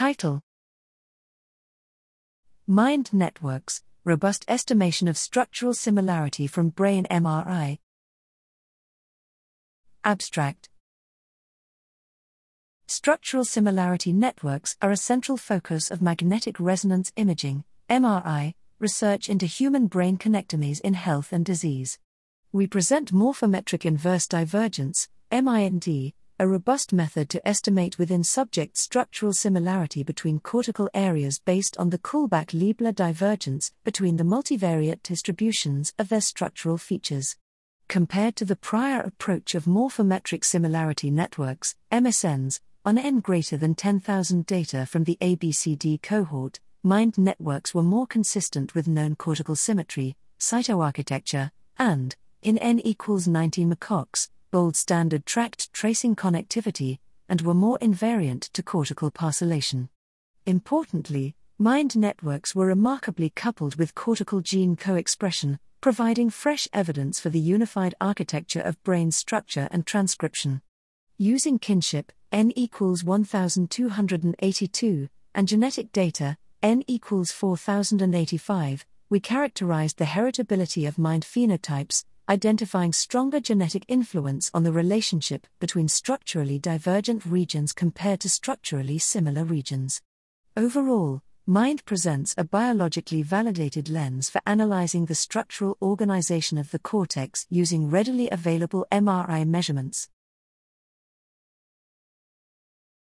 Title Mind Networks Robust Estimation of Structural Similarity from Brain MRI. Abstract Structural similarity networks are a central focus of magnetic resonance imaging, MRI, research into human brain connectomes in health and disease. We present morphometric inverse divergence, MIND, a robust method to estimate within subject structural similarity between cortical areas based on the Kullback Leibler divergence between the multivariate distributions of their structural features. Compared to the prior approach of morphometric similarity networks, MSNs, on n greater than 10,000 data from the ABCD cohort, mind networks were more consistent with known cortical symmetry, cytoarchitecture, and, in n equals 90 macaques, gold standard tract tracing connectivity, and were more invariant to cortical parcellation. Importantly, mind networks were remarkably coupled with cortical gene co expression, providing fresh evidence for the unified architecture of brain structure and transcription. Using kinship, n equals 1282, and genetic data, n equals 4085, we characterized the heritability of mind phenotypes, identifying stronger genetic influence on the relationship between structurally divergent regions compared to structurally similar regions. Overall, MIND presents a biologically validated lens for analyzing the structural organization of the cortex using readily available MRI measurements.